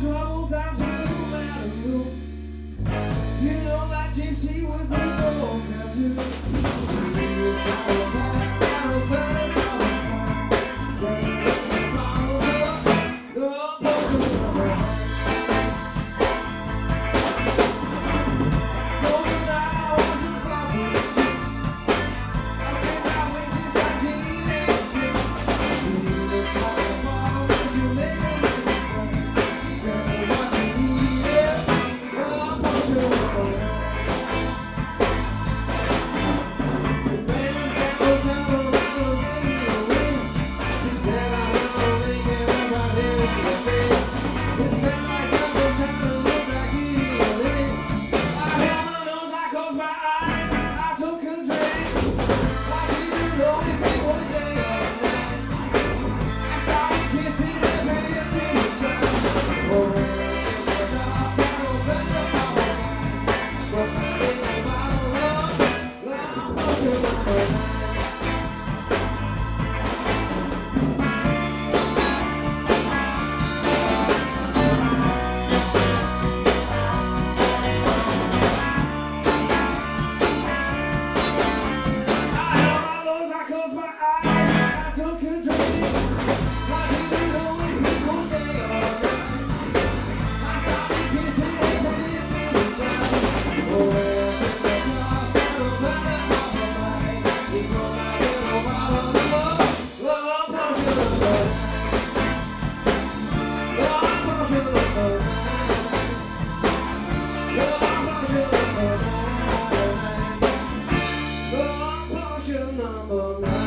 troubled times no matter who. You know that gypsy with Thank you. your number now.